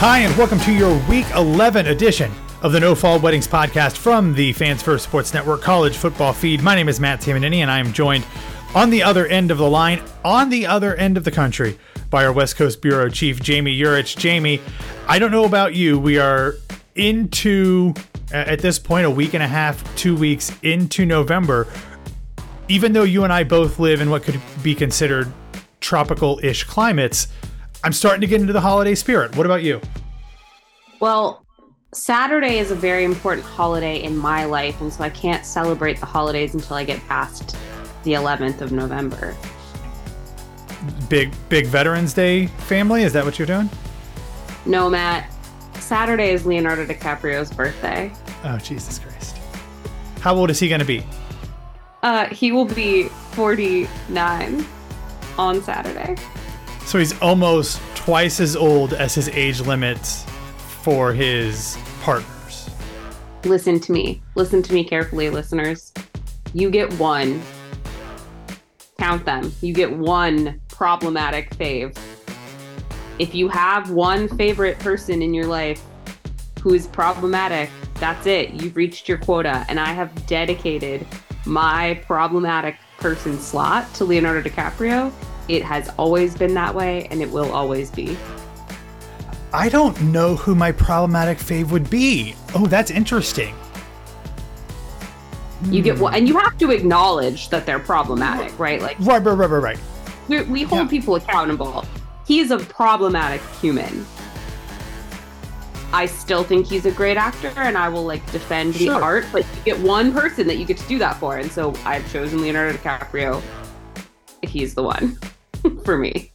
Hi, and welcome to your Week 11 edition of the No Fall Weddings podcast from the Fans First Sports Network College Football Feed. My name is Matt Tamanini, and I am joined on the other end of the line, on the other end of the country, by our West Coast Bureau Chief, Jami Jurich. Jami, I don't know about you. We are into, at this point, a week and a half, two weeks into November. Even though you and I both live in what could be considered tropical ish climates, I'm starting to get into the holiday spirit. What about you? Well, Saturday is a very important holiday in my life, and so I can't celebrate the holidays until I get past the 11th of November. Big, big Veterans Day family? Is that what you're doing? No, Matt. Saturday is Leonardo DiCaprio's birthday. Oh, Jesus Christ. How old is he going to be? Uh, he will be 49 on Saturday. So he's almost twice as old as his age limit for his partners. Listen to me. Listen to me carefully, listeners. You get one. Count them. You get one problematic fave. If you have one favorite person in your life who is problematic, that's it. You've reached your quota. And I have dedicated my problematic person slot to Leonardo DiCaprio it has always been that way and it will always be. I don't know who my problematic fave would be. Oh, that's interesting. You get what, hmm. and you have to acknowledge that they're problematic, right? Like, right, right, right, right, we hold yeah. people accountable. He's a problematic human. I still think he's a great actor, and I will like defend sure. the art. But you get one person that you get to do that for, and so I've chosen Leonardo DiCaprio. He's the one. for me.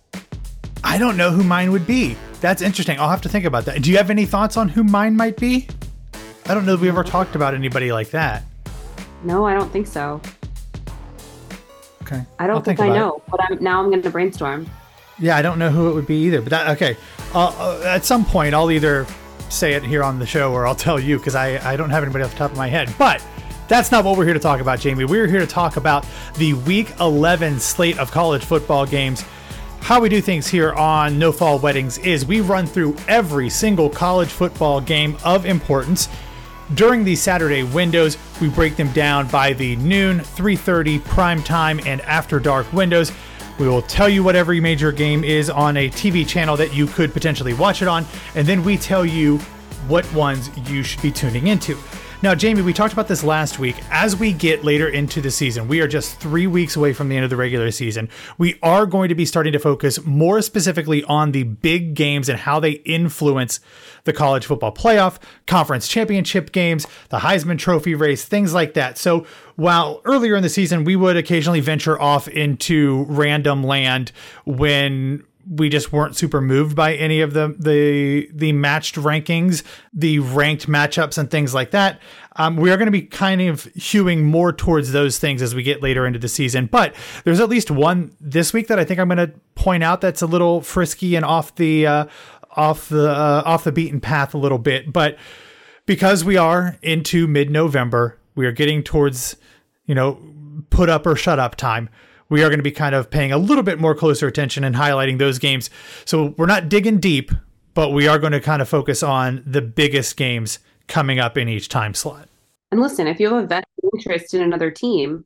I don't know who mine would be. That's interesting. I'll have to think about that. Do you have any thoughts on who mine might be? I don't know if we ever talked about anybody like that. No, I don't think so. Okay. I don't think, think, I know, it. but I'm, now I'm going to brainstorm. Yeah, I don't know who it would be either. But that okay. Uh, at some point, I'll either say it here on the show or I'll tell you because I I don't have anybody off the top of my head. But that's not what we're here to talk about, Jami. We're here to talk about the Week 11 slate of college football games. How we do things here on No Fall Weddings is we run through every single college football game of importance. During these Saturday windows, we break them down by the noon, 3:30, prime time, and after dark windows. We will tell you what every major game is on a TV channel that you could potentially watch it on, and then we tell you what ones you should be tuning into. Now, Jami, we talked about this last week. As we get later into the season, we are just three weeks away from the end of the regular season. We are going to be starting to focus more specifically on the big games and how they influence the college football playoff, conference championship games, the Heisman Trophy race, things like that. So, while earlier in the season we would occasionally venture off into random land when we just weren't super moved by any of the the the matched rankings, the ranked matchups and things like that. Um, we are going to be kind of hewing more towards those things as we get later into the season. But there's at least one this week that I think I'm going to point out that's a little frisky and off the uh, off the uh, off the beaten path a little bit. But because we are into mid November, we are getting towards you know put up or shut up time we are going to be kind of paying a little bit more closer attention and highlighting those games. So we're not digging deep, but we are going to kind of focus on the biggest games coming up in each time slot. And listen, if you have a vested interest in another team,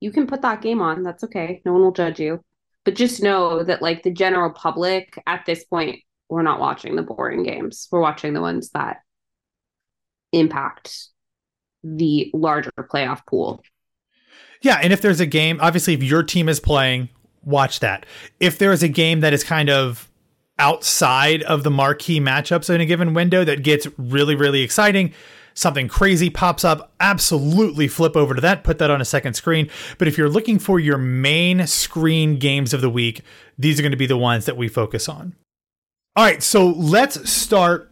you can put that game on. That's okay. No one will judge you. But just know that, like, the general public at this point, we're not watching the boring games. We're watching the ones that impact the larger playoff pool. Yeah. And if there's a game, obviously, if your team is playing, watch that. If there is a game that is kind of outside of the marquee matchups in a given window that gets really, really exciting, something crazy pops up, absolutely flip over to that, put that on a second screen. But if you're looking for your main screen games of the week, these are going to be the ones that we focus on. All right, so let's start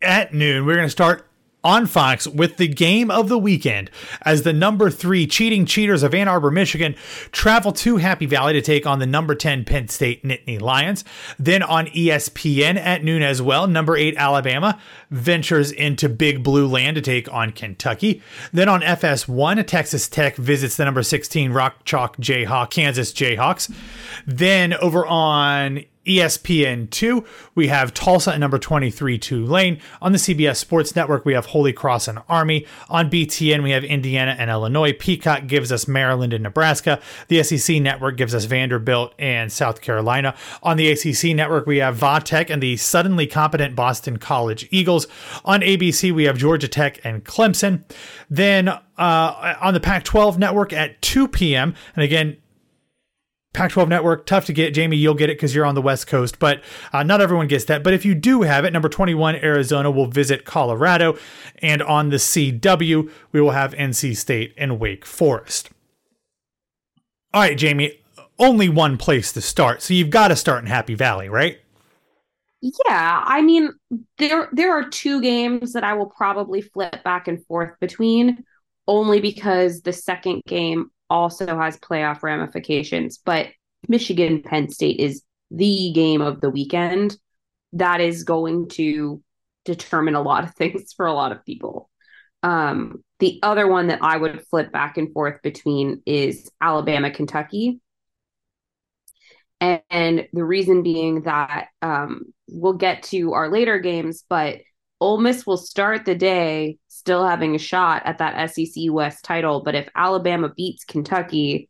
at noon. We're going to start on Fox with the game of the weekend as the number three cheating cheaters of Ann Arbor, Michigan travel to Happy Valley to take on the number 10 Penn State Nittany Lions. Then on ESPN at noon as well, number eight Alabama ventures into Big Blue Land to take on Kentucky. Then on FS1, a Texas Tech visits the number 16 Rock Chalk Jayhawk, Kansas Jayhawks. Then over on ESPN2, we have Tulsa at number 23, Tulane. On the CBS Sports Network, we have Holy Cross and Army. On BTN, we have Indiana and Illinois. Peacock gives us Maryland and Nebraska. The SEC Network gives us Vanderbilt and South Carolina. On the ACC Network, we have Vatech and the suddenly competent Boston College Eagles. On ABC, we have Georgia Tech and Clemson. Then uh, on the Pac 12 Network at 2 p.m., and again, Pac 12 network, tough to get. Jami, you'll get it because you're on the West Coast, but uh, not everyone gets that. But if you do have it, number 21, Arizona will visit Colorado. And on the CW, we will have NC State and Wake Forest. All right, Jami, only one place to start. So you've got to start in Happy Valley, right? Yeah, I mean, there there are two games that I will probably flip back and forth between only because the second game also has playoff ramifications. But Michigan Penn State is the game of the weekend that is going to determine a lot of things for a lot of people. Um, the other one that I would flip back and forth between is Alabama, Kentucky. And, and the reason being that um, we'll get to our later games, but Ole Miss will start the day still having a shot at that SEC West title. But if Alabama beats Kentucky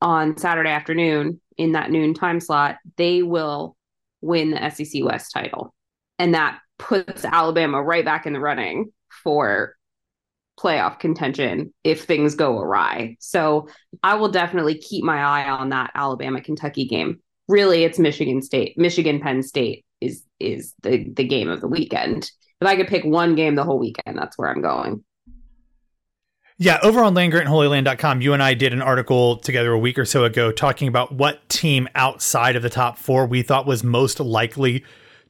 on Saturday afternoon in that noon time slot, they will win the SEC West title. And that puts Alabama right back in the running for playoff contention if things go awry. So I will definitely keep my eye on that Alabama Kentucky game. Really, it's Michigan State, Michigan Penn State is is the the game of the weekend. If I could pick one game the whole weekend, that's where I'm going. Yeah, over on landgrantholyland.com, you and I did an article together a week or so ago talking about what team outside of the top four we thought was most likely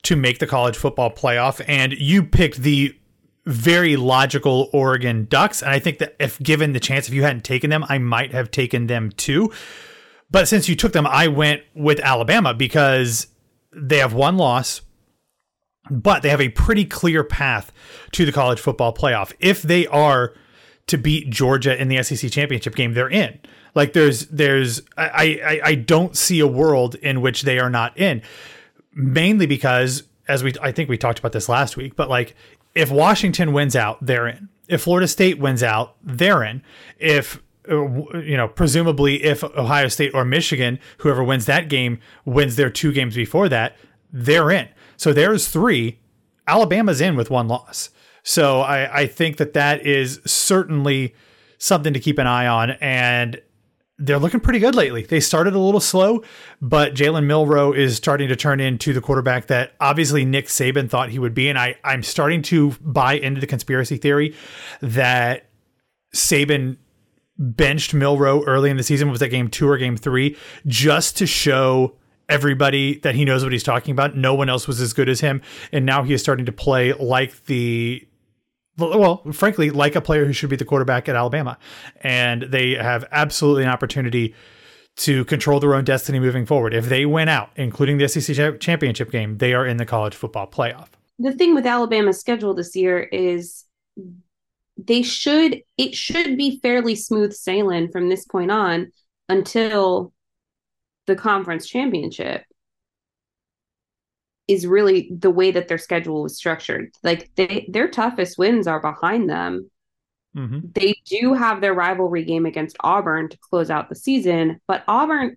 to make the college football playoff. And you picked the very logical Oregon Ducks. And I think that if given the chance, if you hadn't taken them, I might have taken them too. But since you took them, I went with Alabama because they have one loss, but they have a pretty clear path to the college football playoff. If they are to beat Georgia in the SEC championship game, they're in. Like there's there's I, I I don't see a world in which they are not in. Mainly because as we I think we talked about this last week, but like if Washington wins out, they're in. If Florida State wins out, they're in. If Uh, you know, presumably if Ohio State or Michigan, whoever wins that game, wins their two games before that, they're in. So there's three. Alabama's in with one loss. So I, I think that that is certainly something to keep an eye on. And they're looking pretty good lately. They started a little slow, but Jalen Milroe is starting to turn into the quarterback that obviously Nick Saban thought he would be. And I, I'm starting to buy into the conspiracy theory that Saban benched Milroe early in the season. Was that game two or game three? Just to show everybody that he knows what he's talking about. No one else was as good as him, and now he is starting to play like the well, frankly, like a player who should be the quarterback at Alabama. And they have absolutely an opportunity to control their own destiny moving forward. If they win out, including the SEC championship game, they are in the college football playoff. The thing with Alabama's schedule this year is they should it should be fairly smooth sailing from this point on until the conference championship. is really the way that their schedule was structured. Like they their toughest wins are behind them. Mm-hmm. They do have their rivalry game against Auburn to close out the season, but Auburn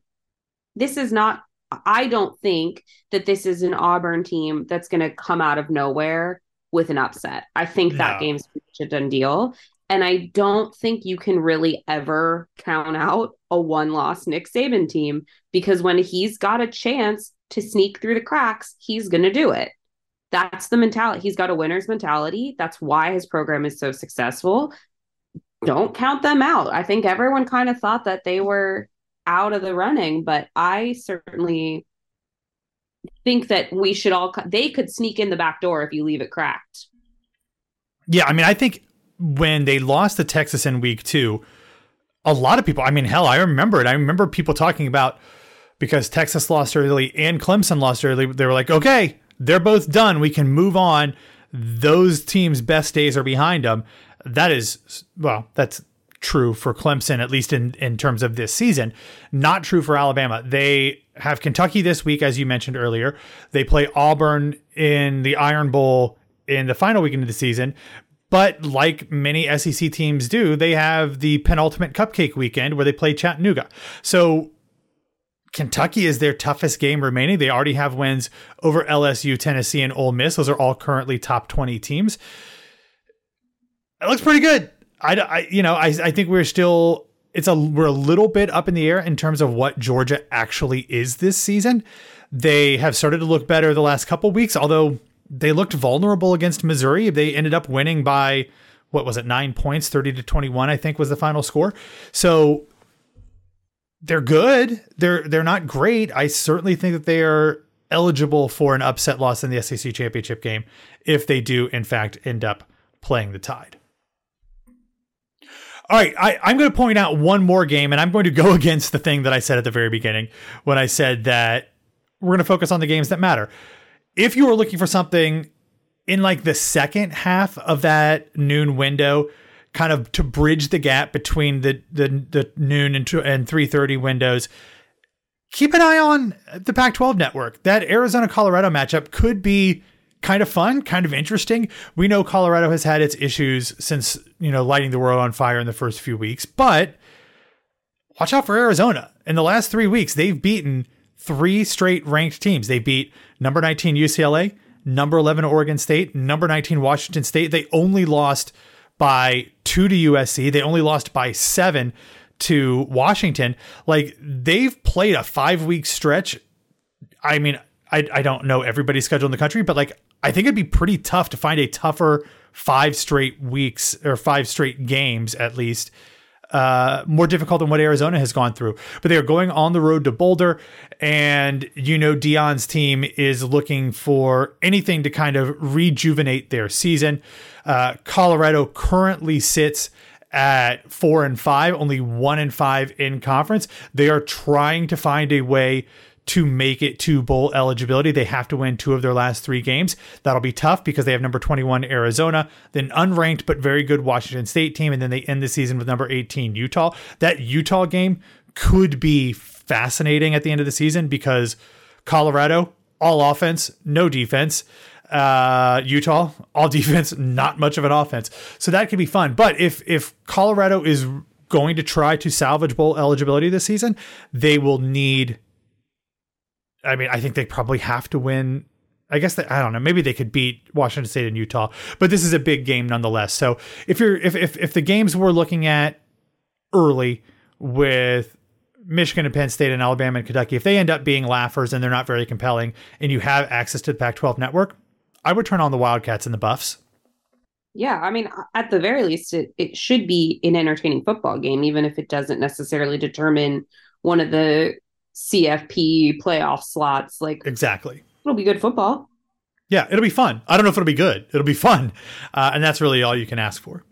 this is not I don't think that this is an Auburn team that's going to come out of nowhere with an upset. I think that game's a done deal. And I don't think you can really ever count out a one loss Nick Saban team because when he's got a chance to sneak through the cracks, he's going to do it. That's the mentality. He's got a winner's mentality. That's why his program is so successful. Don't count them out. I think everyone kind of thought that they were out of the running, but I certainly think that we should all they could sneak in the back door if you leave it cracked. Yeah, I mean, I think when they lost to Texas in week 2, a lot of people, I mean, hell, I remember it. I remember people talking about because Texas lost early and Clemson lost early, they were like, "Okay, they're both done. We can move on. Those teams' best days are behind them." That is well, that's true for Clemson, at least in, in terms of this season. Not true for Alabama. They have Kentucky this week, as you mentioned earlier. They play Auburn in the Iron Bowl in the final weekend of the season. But like many SEC teams do, they have the penultimate cupcake weekend where they play Chattanooga. So Kentucky is their toughest game remaining. They already have wins over LSU, Tennessee, and Ole Miss. Those are all currently top 20 teams. It looks pretty good. I, I you know, I, I think we're still it's a we're a little bit up in the air in terms of what Georgia actually is this season. They have started to look better the last couple weeks, although they looked vulnerable against Missouri. They ended up winning by what was it, nine points, thirty to twenty one, I think was the final score. So they're good. They're they're not great. I certainly think that they are eligible for an upset loss in the SEC championship game if they do in fact end up playing the Tide. All right, I, I'm going to point out one more game, and I'm going to go against the thing that I said at the very beginning when I said that we're going to focus on the games that matter. If you are looking for something in like the second half of that noon window, kind of to bridge the gap between the the, the noon and, and 3:30 windows, keep an eye on the Pac-12 network. That Arizona Colorado matchup could be kind of fun, kind of interesting. We know Colorado has had its issues since, you know, lighting the world on fire in the first few weeks, but watch out for Arizona. In the last three weeks, they've beaten three straight ranked teams. They beat number 19 UCLA, number 11 Oregon State, number 19 Washington State. They only lost by two to USC. They only lost by seven to Washington. Like they've played a five week stretch. I mean, I, I don't know everybody's schedule in the country, but like I think it'd be pretty tough to find a tougher five straight weeks or five straight games at least. Uh, more difficult than what Arizona has gone through. But they are going on the road to Boulder, and you know Deion's team is looking for anything to kind of rejuvenate their season. Uh, Colorado currently sits at four and five, only one and five in conference. They are trying to find a way to make it to bowl eligibility. They have to win two of their last three games. That'll be tough because they have number 21 Arizona, then unranked but very good Washington State team, and then they end the season with number 18 Utah. That Utah game could be fascinating at the end of the season because Colorado, all offense, no defense. Uh, Utah, all defense, not much of an offense. So that could be fun. But if if Colorado is going to try to salvage bowl eligibility this season, they will need I mean, I think they probably have to win. I guess I don't know. Maybe they could beat Washington State and Utah, but this is a big game nonetheless. So if you're if if if the games we're looking at early with Michigan and Penn State and Alabama and Kentucky, if they end up being laughers and they're not very compelling, and you have access to the Pac-12 network, I would turn on the Wildcats and the Buffs. Yeah, I mean, at the very least, it, it should be an entertaining football game, even if it doesn't necessarily determine one of the CFP playoff slots. Like exactly, it'll be good football. Yeah, it'll be fun. I don't know if it'll be good. It'll be fun, uh, and that's really all you can ask for.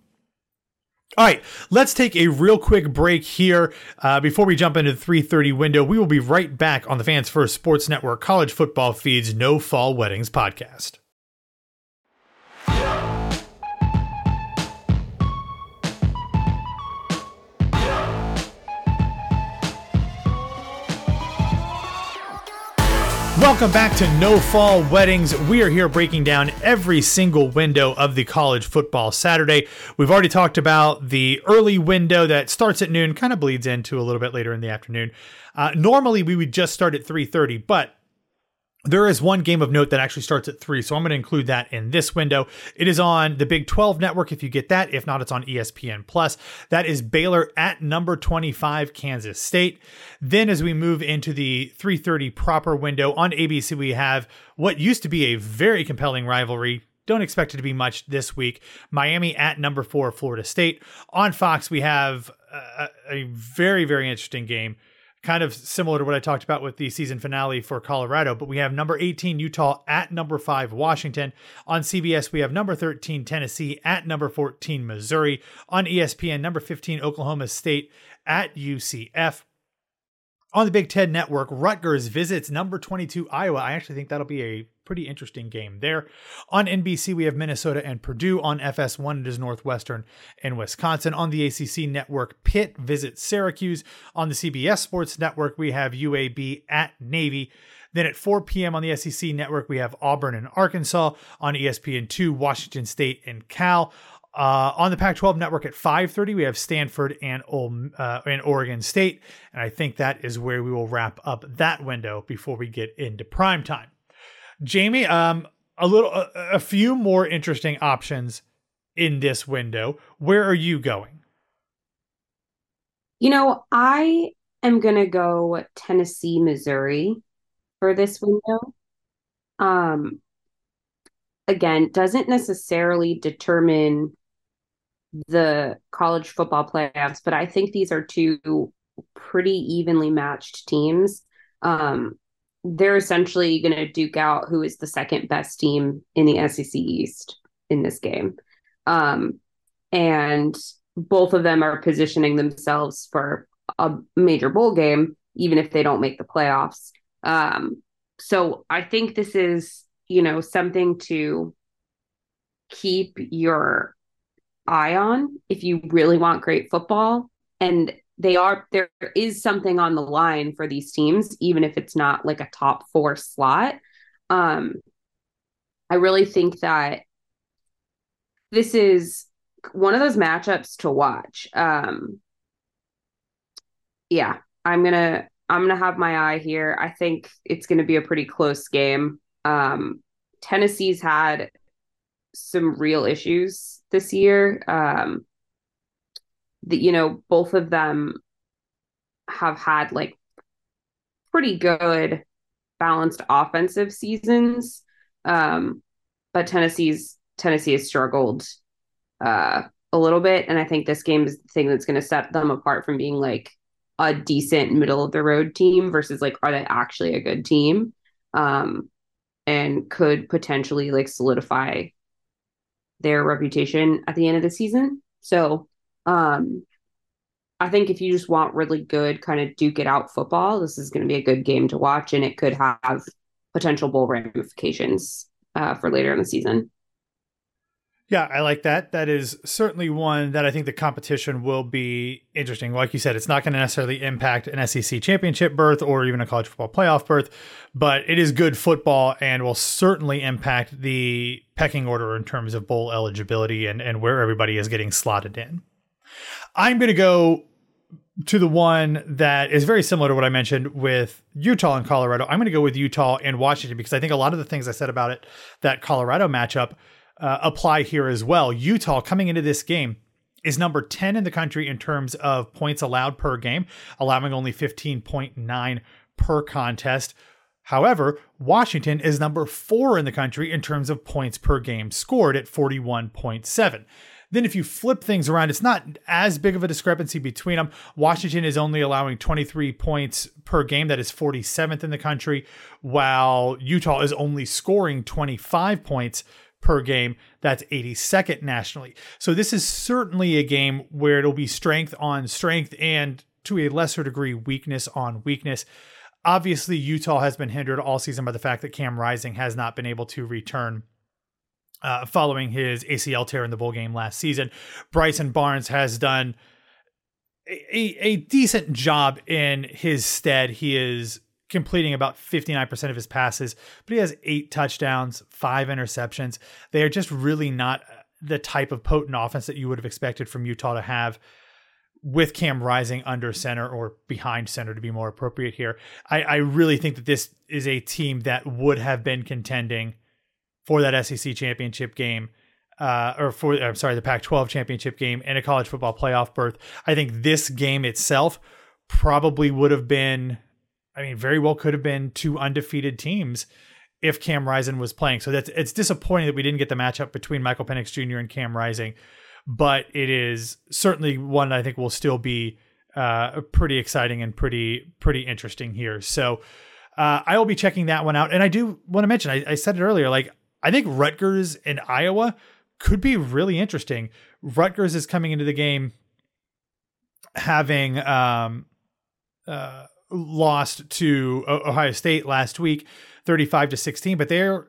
All right, let's take a real quick break here uh, before we jump into the 3:30 window. We will be right back on the Fans First Sports Network College Football Feeds No Fall Weddings podcast. Welcome back to No Fall Weddings. We are here breaking down every single window of the college football Saturday. We've already talked about the early window that starts at noon, kind of bleeds into a little bit later in the afternoon. Uh, normally, we would just start at 3:30, but there is one game of note that actually starts at three, so I'm going to include that in this window. It is on the Big 12 network if you get that. If not, it's on ESPN Plus. That is Baylor at number 25, Kansas State. Then, as we move into the 3:30 proper window on ABC, we have what used to be a very compelling rivalry. Don't expect it to be much this week. Miami at number four, Florida State. On Fox, we have a, a very, very interesting game kind of similar to what I talked about with the season finale for Colorado, but we have number 18 Utah at number 5 Washington. On CBS we have number 13 Tennessee at number 14 Missouri. On ESPN number 15 Oklahoma State at UCF. On the Big Ten Network, Rutgers visits number 22 Iowa. I actually think that'll be a pretty interesting game there. On NBC, we have Minnesota and Purdue. On FS1, it is Northwestern and Wisconsin. On the ACC Network, Pitt visits Syracuse. On the CBS Sports Network, we have UAB at Navy. Then at 4 p.m. on the SEC network, we have Auburn and Arkansas. On ESPN2, Washington State and Cal. Uh, on the Pac-12 network at 5:30, we have Stanford and uh, and Oregon State, and I think that is where we will wrap up that window before we get into prime time. Jami, um, a little, a, a few more interesting options in this window. Where are you going? You know, I am gonna go Tennessee, Missouri for this window. Um, again, doesn't necessarily determine the college football playoffs, but I think these are two pretty evenly matched teams. Um, they're essentially going to duke out who is the second best team in the SEC East in this game. Um, and both of them are positioning themselves for a major bowl game, even if they don't make the playoffs. Um, so I think this is, you know, something to keep your eye on if you really want great football. And they are there is something on the line for these teams, even if it's not like a top four slot. Um, I really think that this is one of those matchups to watch. Um, yeah, I'm gonna I'm gonna have my eye here. I think it's gonna be a pretty close game. Um, Tennessee's had some real issues this year. Um, that you know, both of them have had like pretty good balanced offensive seasons. Um, but Tennessee's Tennessee has struggled uh, a little bit, and I think this game is the thing that's going to set them apart from being like a decent middle of the road team versus like are they actually a good team, um, and could potentially like solidify their reputation at the end of the season. So um, I think if you just want really good kind of duke it out football, this is going to be a good game to watch, and it could have potential bowl ramifications uh, for later in the season. Yeah, I like that. That is certainly one that I think the competition will be interesting. Like you said, it's not going to necessarily impact an SEC championship berth or even a college football playoff berth, but it is good football and will certainly impact the pecking order in terms of bowl eligibility and, and where everybody is getting slotted in. I'm going to go to the one that is very similar to what I mentioned with Utah and Colorado. I'm going to go with Utah and Washington because I think a lot of the things I said about it, that Colorado matchup, uh, apply here as well. Utah coming into this game is number 10 in the country in terms of points allowed per game, allowing only 15.9 per contest. However, Washington is number four in the country in terms of points per game scored at 41.7. Then if you flip things around, it's not as big of a discrepancy between them. Washington is only allowing 23 points per game. That is 47th in the country, while Utah is only scoring 25 points per game. That's 82nd nationally. So this is certainly a game where it'll be strength on strength and to a lesser degree weakness on weakness. Obviously, Utah has been hindered all season by the fact that Cam Rising has not been able to return uh, following his ACL tear in the bowl game last season. Bryson Barnes has done a, a decent job in his stead. He is completing about 59% of his passes, but he has eight touchdowns, five interceptions. They are just really not the type of potent offense that you would have expected from Utah to have with Cam Rising under center or behind center to be more appropriate here. I, I really think that this is a team that would have been contending for that SEC championship game. Uh, or for I'm sorry, the Pac-12 championship game and a college football playoff berth. I think this game itself probably would have been I mean, very well could have been two undefeated teams if Cam Rising was playing. So that's it's disappointing that we didn't get the matchup between Michael Penix Jr. and Cam Rising, but it is certainly one I think will still be uh, pretty exciting and pretty pretty interesting here. So uh, I will be checking that one out. And I do want to mention, I, I said it earlier, like I think Rutgers and Iowa could be really interesting. Rutgers is coming into the game having um, uh, lost to Ohio State last week, 35 to 16, but they're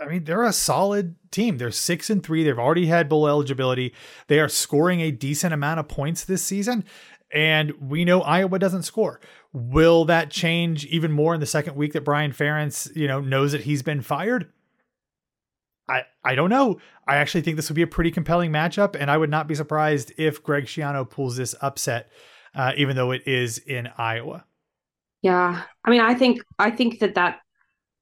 I mean, they're a solid team. They're 6 and 3. They've already had bowl eligibility. They are scoring a decent amount of points this season, and we know Iowa doesn't score. Will that change even more in the second week that Brian Ferentz, you know, knows that he's been fired? I, I don't know. I actually think this would be a pretty compelling matchup, and I would not be surprised if Greg Schiano pulls this upset, uh, even though it is in Iowa. Yeah. I mean, I think I think that that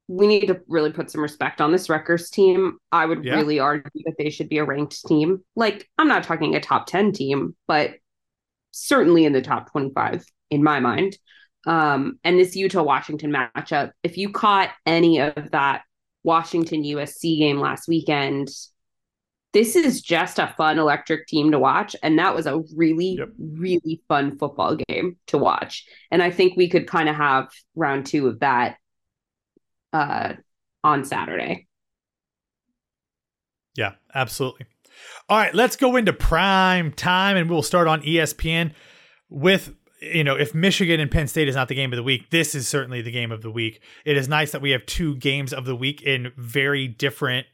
we need to really put some respect on this Rutgers team. I would yeah. really argue that they should be a ranked team. Like, I'm not talking a top 10 team, but certainly in the top 25 in my mind. Um, and this Utah Washington matchup, if you caught any of that Washington USC game last weekend, this is just a fun electric team to watch and that was a really yep. really fun football game to watch. And i think we could kind of have round two of that uh on saturday. Yeah absolutely. All right let's go into prime time and we'll start on espn with you know, if Michigan and Penn State is not the game of the week, this is certainly the game of the week. It is nice that we have two games of the week in very different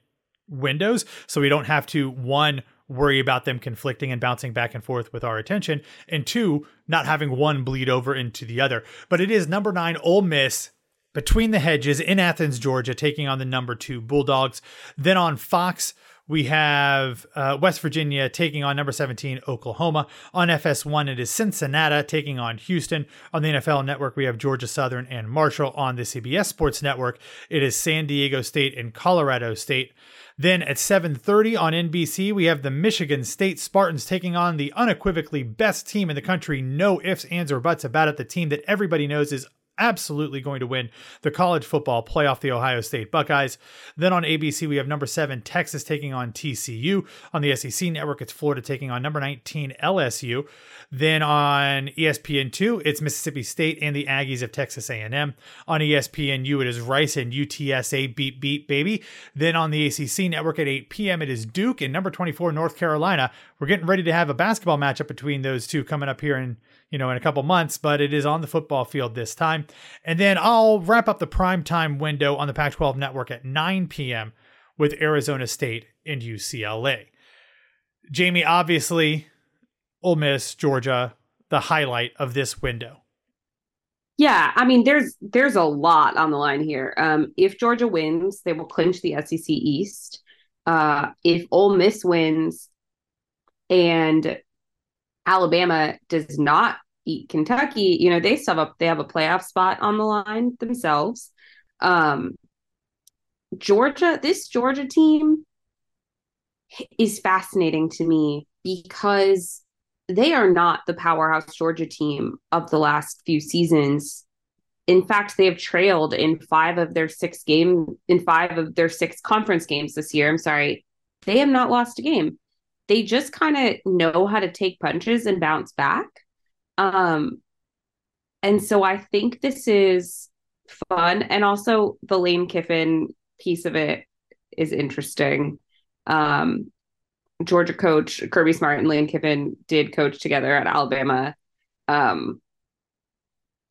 windows so we don't have to one worry about them conflicting and bouncing back and forth with our attention and two not having one bleed over into the other but it is number 9 Ole Miss between the hedges in Athens Georgia taking on the number 2 Bulldogs then on Fox we have uh, West Virginia taking on number 17 Oklahoma. On FS1, it is Cincinnati taking on Houston. On the NFL Network, we have Georgia Southern and Marshall. On the CBS Sports Network, it is San Diego State and Colorado State. Then at 7:30 on NBC, we have the Michigan State Spartans taking on the unequivocally best team in the country. No ifs, ands, or buts about it. The team that everybody knows is absolutely going to win the college football playoff, the Ohio State Buckeyes. Then on ABC, we have number seven, Texas taking on TCU. On the SEC network, it's Florida taking on number 19, LSU. Then on ESPN2, it's Mississippi State and the Aggies of Texas A&M. On ESPNU, it is Rice and UTSA beat beat baby. Then on the ACC network at 8 p.m., it is Duke and number 24, North Carolina. We're getting ready to have a basketball matchup between those two coming up here in you know, in a couple months, but it is on the football field this time. And then I'll wrap up the prime time window on the Pac 12 network at 9 p.m. with Arizona State and UCLA. Jami, obviously, Ole Miss, Georgia, the highlight of this window. Yeah, I mean, there's there's a lot on the line here. Um, if Georgia wins, they will clinch the SEC East. Uh, if Ole Miss wins, and Alabama does not eat Kentucky, you know, they still have a they have a playoff spot on the line themselves. Um Georgia, this Georgia team is fascinating to me because they are not the powerhouse Georgia team of the last few seasons. In fact, they have trailed in five of their six game in five of their six conference games this year. I'm sorry. They have not lost a game they just kind of know how to take punches and bounce back. Um, and so I think this is fun. And also the Lane Kiffin piece of it is interesting. Um, Georgia coach Kirby Smart and Lane Kiffin did coach together at Alabama um,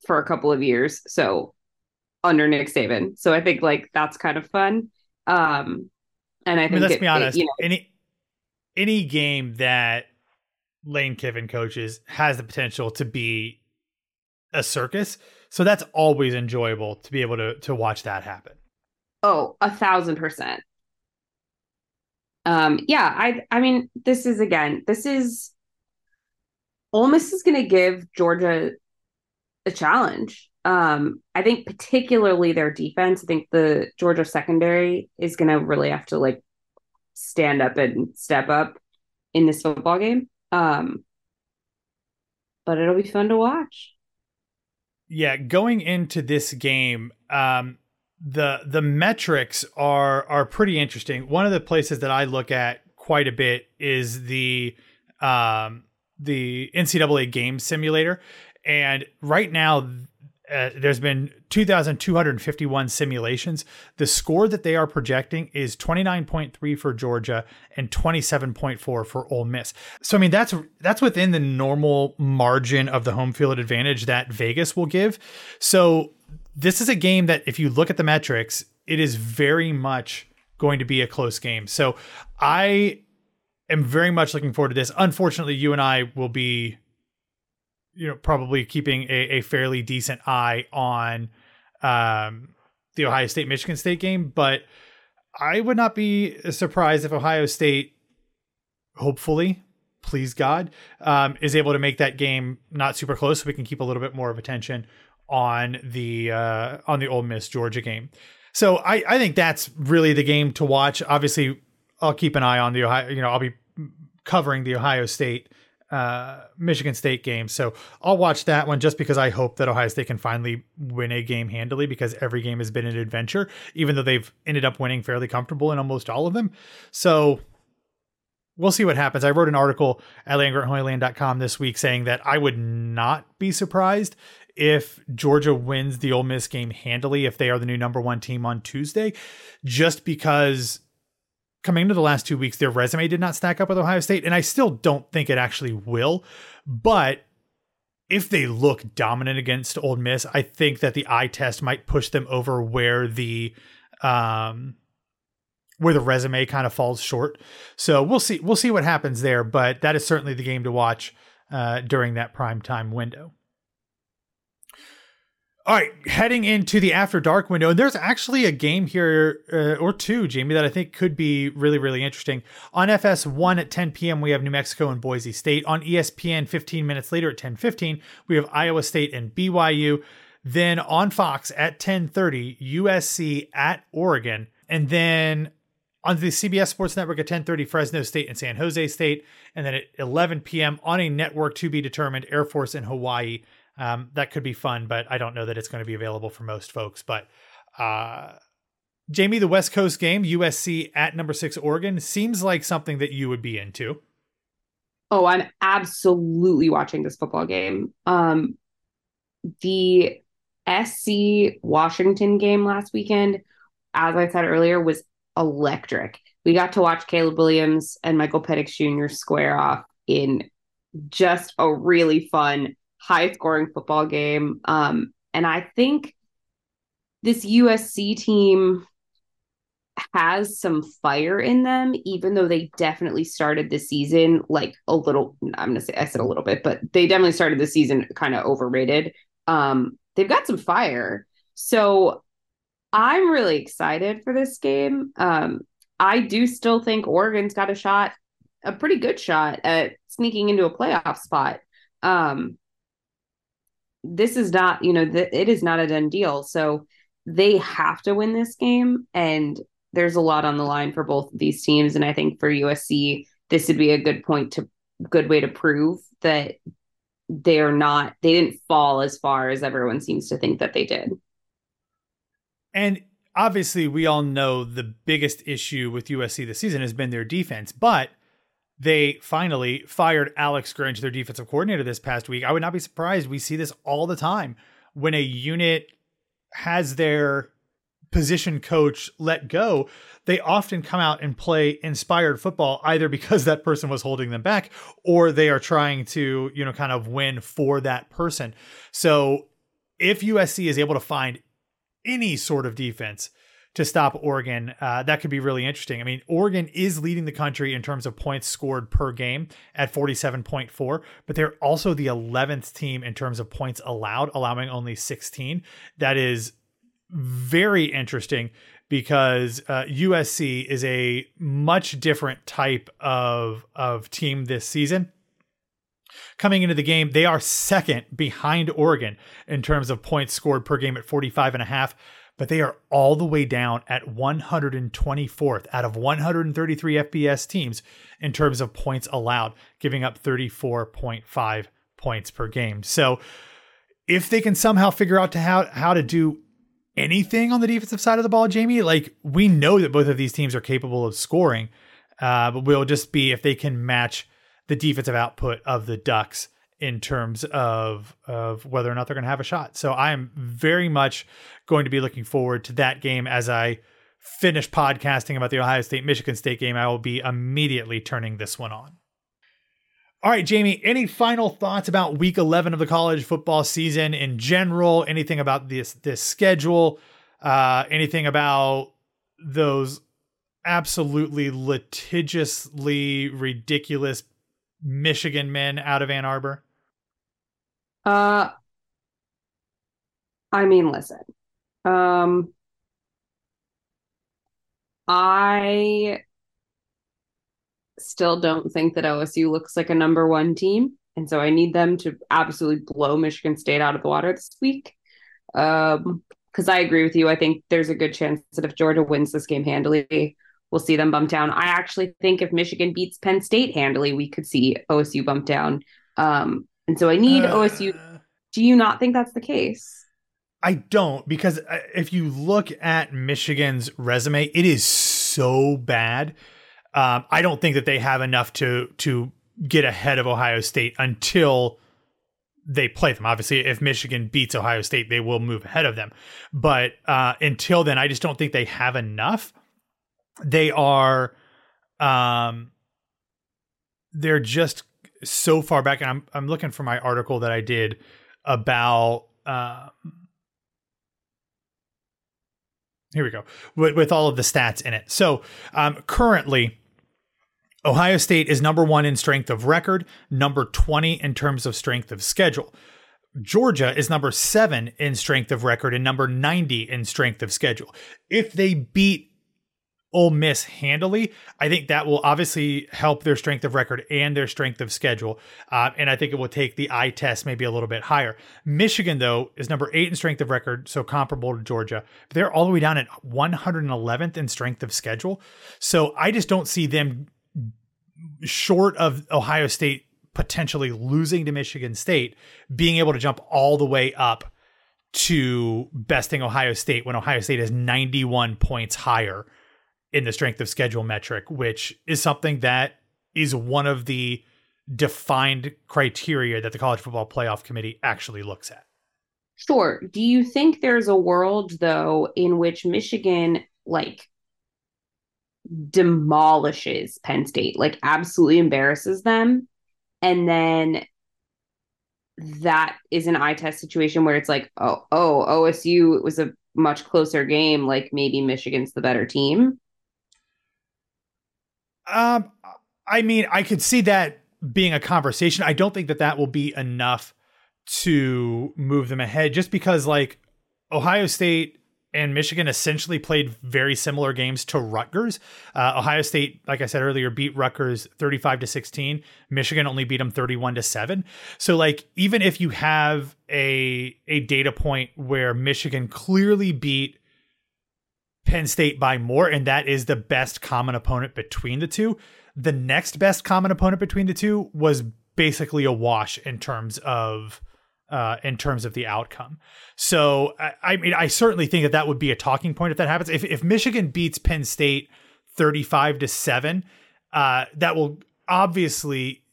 for a couple of years. So under Nick Saban. So I think like that's kind of fun. Um, and I think I mean, let's it, be honest. It, you know, any any game that Lane Kiffin coaches has the potential to be a circus. So that's always enjoyable to be able to to watch that happen. Oh, a thousand percent. Um, yeah, I I mean, this is again, this is Ole Miss is gonna give Georgia a challenge. Um, I think particularly their defense. I think the Georgia secondary is gonna really have to like stand up and step up in this football game. Um, but it'll be fun to watch. Yeah, going into this game, um, the the metrics are are pretty interesting. One of the places that I look at quite a bit is the um, the NCAA game simulator, and right now uh, there's been 2,251 simulations. The score that they are projecting is 29.3 for Georgia and 27.4 for Ole Miss. So I mean that's that's within the normal margin of the home field advantage that Vegas will give. So this is a game that if you look at the metrics, it is very much going to be a close game. So I am very much looking forward to this. Unfortunately, you and I will be you know probably keeping a, a fairly decent eye on um, the Ohio State Michigan State game, but I would not be surprised if Ohio State, hopefully, please God, um, is able to make that game not super close, so we can keep a little bit more of attention on the uh, on the Ole Miss Georgia game. So I, I think that's really the game to watch. Obviously, I'll keep an eye on the Ohio. You know, I'll be covering the Ohio State uh, Michigan State game. So I'll watch that one just because I hope that Ohio State can finally win a game handily because every game has been an adventure, even though they've ended up winning fairly comfortable in almost all of them. So we'll see what happens. I wrote an article at landgrantholyland.com this week saying that I would not be surprised if Georgia wins the Ole Miss game handily if they are the new number one team on Tuesday, just because coming into the last two weeks, their resume did not stack up with Ohio State, and I still don't think it actually will. But if they look dominant against Ole Miss, I think that the eye test might push them over where the um where the resume kind of falls short. So we'll see we'll see what happens there, but that is certainly the game to watch uh, during that prime time window. All right, heading into the after dark window, and there's actually a game here uh, or two, Jami, that I think could be really, really interesting. On FS1 at 10 p.m., we have New Mexico and Boise State. On ESPN, 15 minutes later at 10:15, we have Iowa State and BYU. Then on Fox at 10:30, USC at Oregon, and then on the CBS Sports Network at 10:30, Fresno State and San Jose State, and then at 11 p.m. on a network to be determined, Air Force and Hawaii. Um, that could be fun, but I don't know that it's going to be available for most folks. But uh, Jami, the West Coast game, USC at number six Oregon, seems like something that you would be into. Oh, I'm absolutely watching this football game. Um, the SC Washington game last weekend, as I said earlier, was electric. We got to watch Caleb Williams and Michael Penix Jr. square off in just a really fun high scoring football game. Um, and I think this USC team has some fire in them, even though they definitely started the season like a little. I'm gonna say I said a little bit, but they definitely started the season kind of overrated. Um, they've got some fire, so I'm really excited for this game. Um, I do still think Oregon's got a shot, a pretty good shot at sneaking into a playoff spot. Um, this is not, you know, it is not a done deal. So they have to win this game. And there's a lot on the line for both of these teams. And I think for USC, this would be a good point to good way to prove that they're not they didn't fall as far as everyone seems to think that they did. And obviously we all know the biggest issue with USC this season has been their defense, but they finally fired Alex Grinch, their defensive coordinator, this past week. I would not be surprised. We see this all the time when a unit has their position coach let go. They often come out and play inspired football, either because that person was holding them back or they are trying to, you know, kind of win for that person. So if USC is able to find any sort of defense to stop Oregon, uh, that could be really interesting. I mean, Oregon is leading the country in terms of points scored per game at 47.4, but they're also the 11th team in terms of points allowed, allowing only 16. That is very interesting because uh, USC is a much different type of of team this season. Coming into the game, they are second behind Oregon in terms of points scored per game at 45 and a half but they are all the way down at 124th out of 133 FBS teams in terms of points allowed, giving up 34.5 points per game. So if they can somehow figure out to how how to do anything on the defensive side of the ball, Jami, like we know that both of these teams are capable of scoring, uh, but will just be if they can match the defensive output of the Ducks in terms of of whether or not they're going to have a shot. So I am very much going to be looking forward to that game as I finish podcasting about the Ohio State Michigan State game. I will be immediately turning this one on. All right, Jami, any final thoughts about week 11 of the college football season in general? Anything about this this schedule? Uh, anything about those absolutely litigiously ridiculous Michigan men out of Ann Arbor? Uh, I mean, listen. Um, I still don't think that OSU looks like a number one team. And so I need them to absolutely blow Michigan State out of the water this week. Um, because I agree with you. I think there's a good chance that if Georgia wins this game handily, we'll see them bump down. I actually think if Michigan beats Penn State handily, we could see OSU bump down. Um, and so I need uh, OSU. Do you not think that's the case? I don't because uh, if you look at Michigan's resume, it is so bad. Um, I don't think that they have enough to to get ahead of Ohio State until they play them. Obviously, if Michigan beats Ohio State, they will move ahead of them. But uh, until then, I just don't think they have enough. They are, um, they're just so far back, and I'm I'm looking for my article that I did about. Uh, here we go with, with, all of the stats in it. So um, currently, Ohio State is number one in strength of record, number 20 in terms of strength of schedule. Georgia is number seven in strength of record and number 90 in strength of schedule. If they beat Ole Miss handily, I think that will obviously help their strength of record and their strength of schedule. Uh, and I think it will take the eye test maybe a little bit higher. Michigan, though, is number eight in strength of record, so comparable to Georgia. They're all the way down at 111th in strength of schedule. So I just don't see them short of Ohio State potentially losing to Michigan State, being able to jump all the way up to besting Ohio State when Ohio State is 91 points higher in the strength of schedule metric, which is something that is one of the defined criteria that the college football playoff committee actually looks at. Sure. Do you think there's a world though in which Michigan like demolishes Penn State, like absolutely embarrasses them and then that is an eye test situation where it's like, oh, oh, OSU it was a much closer game, like maybe Michigan's the better team. Um, I mean, I could see that being a conversation. I don't think that that will be enough to move them ahead, just because like Ohio State and Michigan essentially played very similar games to Rutgers. Uh, Ohio State, like I said earlier, beat Rutgers 35 to 16. Michigan only beat them 31 to 7. So like even if you have a a data point where Michigan clearly beat Penn State by more, and that is the best common opponent between the two. The next best common opponent between the two was basically a wash in terms of uh, in terms of the outcome. So I, I, mean, I certainly think that that would be a talking point if that happens. If if Michigan beats Penn State thirty five to seven, uh, that will obviously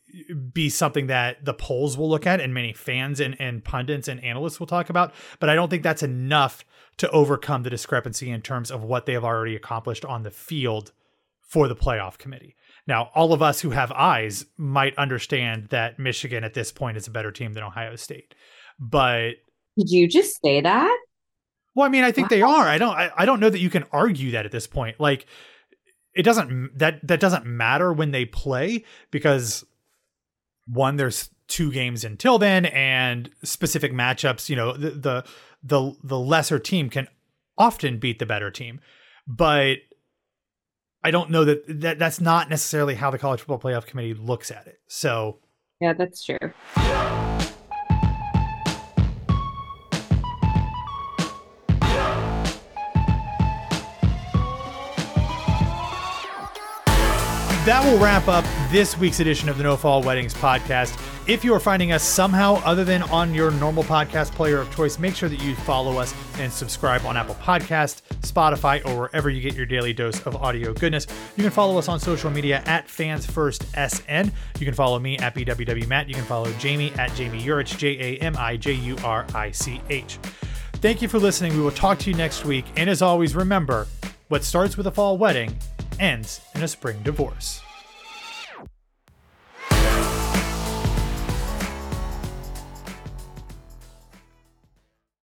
be something that the polls will look at and many fans and, and pundits and analysts will talk about. But I don't think that's enough to overcome the discrepancy in terms of what they have already accomplished on the field for the playoff committee. Now, all of us who have eyes might understand that Michigan at this point is a better team than Ohio State. But did you just say that? Well, I mean, I think they are. I don't. I, I don't know that you can argue that at this point. Like, it doesn't that that doesn't matter when they play because one, there's two games until then, and specific matchups. You know, the the the, the lesser team can often beat the better team, but I don't know that, that that's not necessarily how the college football playoff committee looks at it. So, yeah, that's true. That will wrap up this week's edition of the No Fall Weddings podcast. If you are finding us somehow other than on your normal podcast player of choice, make sure that you follow us and subscribe on Apple Podcast, Spotify, or wherever you get your daily dose of audio goodness. You can follow us on social media at FansFirstSN. You can follow me at BWWMatt. You can follow Jami at Jami Jurich, J A M I J U R I C H. Thank you for listening. We will talk to you next week. And as always, remember what starts with a fall wedding ends in a spring divorce.